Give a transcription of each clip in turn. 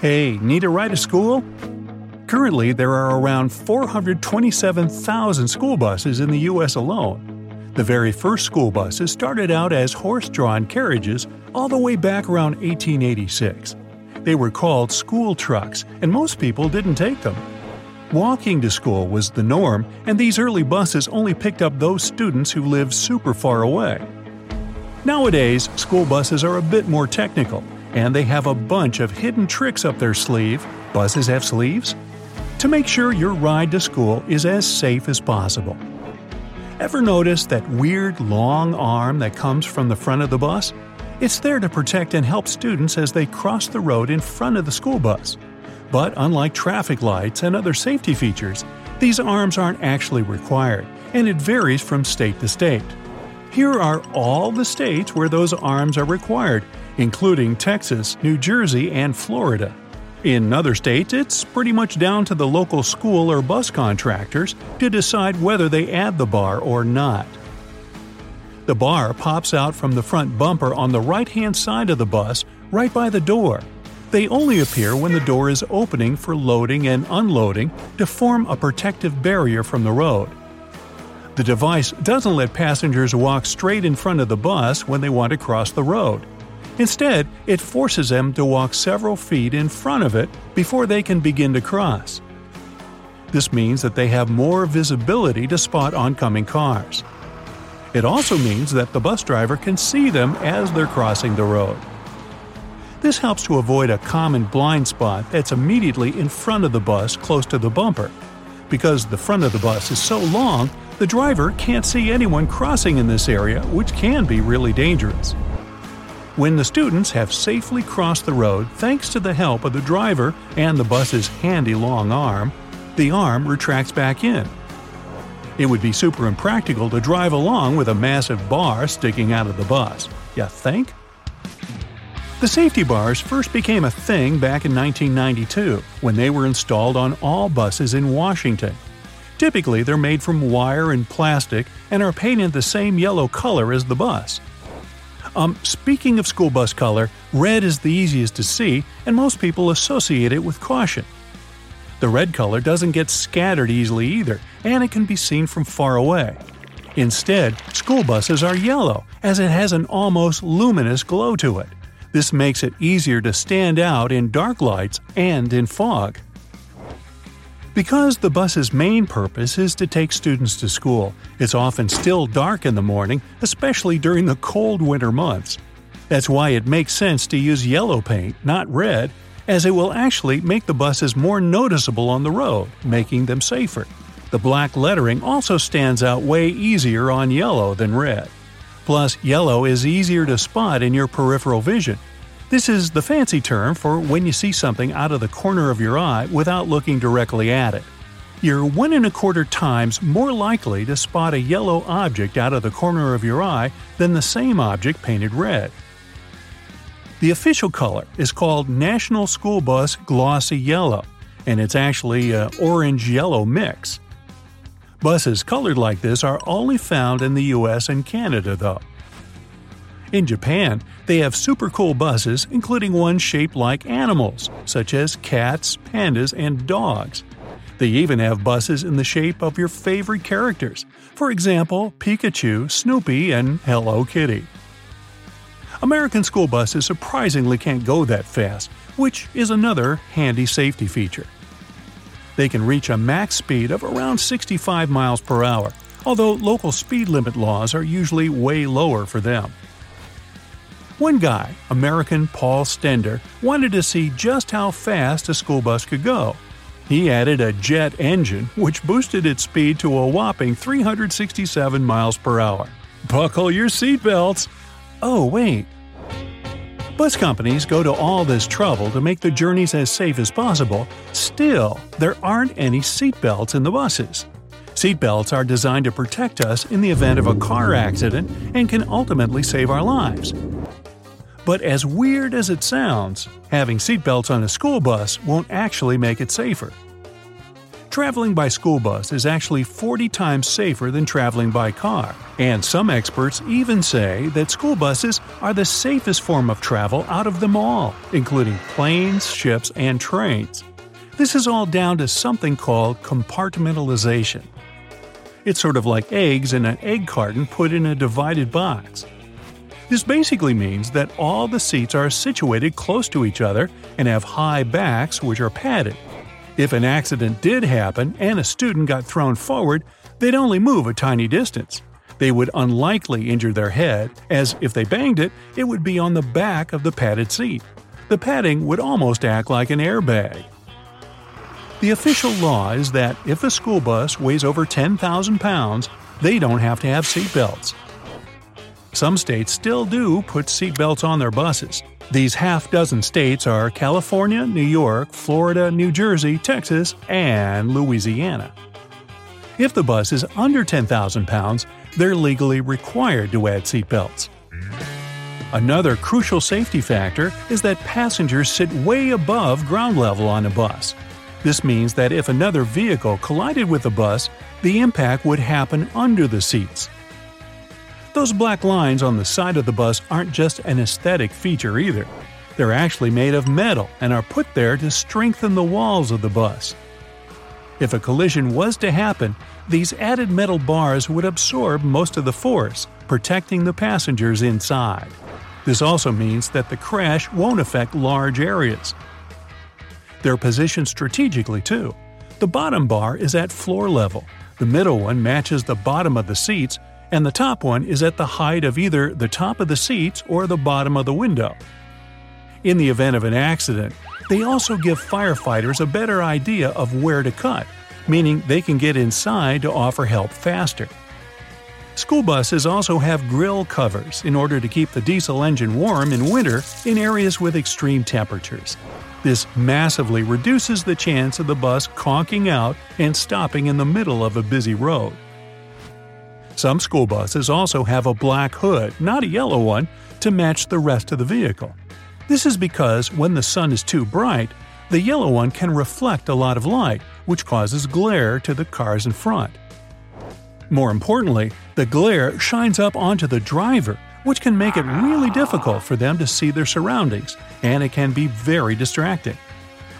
Hey, need a ride to school? Currently, there are around 427,000 school buses in the U.S. alone. The very first school buses started out as horse drawn carriages all the way back around 1886. They were called school trucks, and most people didn't take them. Walking to school was the norm, and these early buses only picked up those students who lived super far away. Nowadays, school buses are a bit more technical, and they have a bunch of hidden tricks up their sleeve. Buses have sleeves? To make sure your ride to school is as safe as possible. Ever notice that weird long arm that comes from the front of the bus? It's there to protect and help students as they cross the road in front of the school bus. But unlike traffic lights and other safety features, these arms aren't actually required, and it varies from state to state. Here are all the states where those arms are required, including Texas, New Jersey, and Florida. In other states, it's pretty much down to the local school or bus contractors to decide whether they add the bar or not. The bar pops out from the front bumper on the right hand side of the bus, right by the door. They only appear when the door is opening for loading and unloading to form a protective barrier from the road. The device doesn't let passengers walk straight in front of the bus when they want to cross the road. Instead, it forces them to walk several feet in front of it before they can begin to cross. This means that they have more visibility to spot oncoming cars. It also means that the bus driver can see them as they're crossing the road. This helps to avoid a common blind spot that's immediately in front of the bus close to the bumper. Because the front of the bus is so long, the driver can't see anyone crossing in this area, which can be really dangerous. When the students have safely crossed the road thanks to the help of the driver and the bus's handy long arm, the arm retracts back in. It would be super impractical to drive along with a massive bar sticking out of the bus. You think? The safety bars first became a thing back in 1992 when they were installed on all buses in Washington. Typically, they're made from wire and plastic and are painted the same yellow color as the bus. Um, speaking of school bus color, red is the easiest to see, and most people associate it with caution. The red color doesn't get scattered easily either, and it can be seen from far away. Instead, school buses are yellow, as it has an almost luminous glow to it. This makes it easier to stand out in dark lights and in fog. Because the bus's main purpose is to take students to school, it's often still dark in the morning, especially during the cold winter months. That's why it makes sense to use yellow paint, not red, as it will actually make the buses more noticeable on the road, making them safer. The black lettering also stands out way easier on yellow than red. Plus, yellow is easier to spot in your peripheral vision, this is the fancy term for when you see something out of the corner of your eye without looking directly at it. You're one and a quarter times more likely to spot a yellow object out of the corner of your eye than the same object painted red. The official color is called National School Bus Glossy Yellow, and it's actually a orange-yellow mix. Buses colored like this are only found in the US and Canada though. In Japan, they have super cool buses, including ones shaped like animals, such as cats, pandas, and dogs. They even have buses in the shape of your favorite characters, for example, Pikachu, Snoopy, and Hello Kitty. American school buses surprisingly can't go that fast, which is another handy safety feature. They can reach a max speed of around 65 miles per hour, although local speed limit laws are usually way lower for them. One guy, American Paul Stender, wanted to see just how fast a school bus could go. He added a jet engine, which boosted its speed to a whopping 367 miles per hour. Buckle your seatbelts! Oh, wait. Bus companies go to all this trouble to make the journeys as safe as possible, still, there aren't any seatbelts in the buses. Seatbelts are designed to protect us in the event of a car accident and can ultimately save our lives. But as weird as it sounds, having seatbelts on a school bus won't actually make it safer. Traveling by school bus is actually 40 times safer than traveling by car, and some experts even say that school buses are the safest form of travel out of them all, including planes, ships, and trains. This is all down to something called compartmentalization. It's sort of like eggs in an egg carton put in a divided box. This basically means that all the seats are situated close to each other and have high backs which are padded. If an accident did happen and a student got thrown forward, they'd only move a tiny distance. They would unlikely injure their head, as if they banged it, it would be on the back of the padded seat. The padding would almost act like an airbag. The official law is that if a school bus weighs over 10,000 pounds, they don't have to have seatbelts. Some states still do put seatbelts on their buses. These half dozen states are California, New York, Florida, New Jersey, Texas, and Louisiana. If the bus is under 10,000 pounds, they're legally required to add seatbelts. Another crucial safety factor is that passengers sit way above ground level on a bus. This means that if another vehicle collided with the bus, the impact would happen under the seats. Those black lines on the side of the bus aren't just an aesthetic feature either. They're actually made of metal and are put there to strengthen the walls of the bus. If a collision was to happen, these added metal bars would absorb most of the force, protecting the passengers inside. This also means that the crash won't affect large areas, they're positioned strategically too. The bottom bar is at floor level, the middle one matches the bottom of the seats, and the top one is at the height of either the top of the seats or the bottom of the window. In the event of an accident, they also give firefighters a better idea of where to cut, meaning they can get inside to offer help faster. School buses also have grill covers in order to keep the diesel engine warm in winter in areas with extreme temperatures. This massively reduces the chance of the bus conking out and stopping in the middle of a busy road. Some school buses also have a black hood, not a yellow one, to match the rest of the vehicle. This is because when the sun is too bright, the yellow one can reflect a lot of light, which causes glare to the cars in front. More importantly, the glare shines up onto the driver, which can make it really difficult for them to see their surroundings, and it can be very distracting.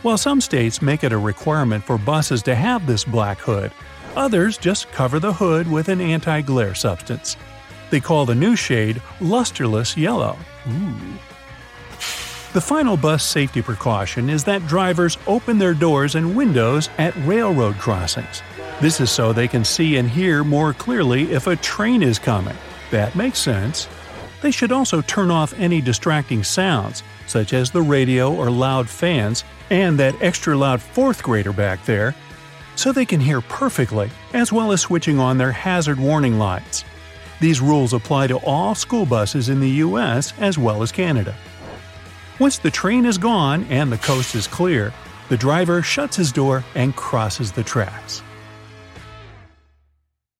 While some states make it a requirement for buses to have this black hood, others just cover the hood with an anti glare substance. They call the new shade lusterless yellow. Ooh. The final bus safety precaution is that drivers open their doors and windows at railroad crossings. This is so they can see and hear more clearly if a train is coming. That makes sense. They should also turn off any distracting sounds, such as the radio or loud fans, and that extra loud fourth grader back there, so they can hear perfectly, as well as switching on their hazard warning lights. These rules apply to all school buses in the US as well as Canada. Once the train is gone and the coast is clear, the driver shuts his door and crosses the tracks.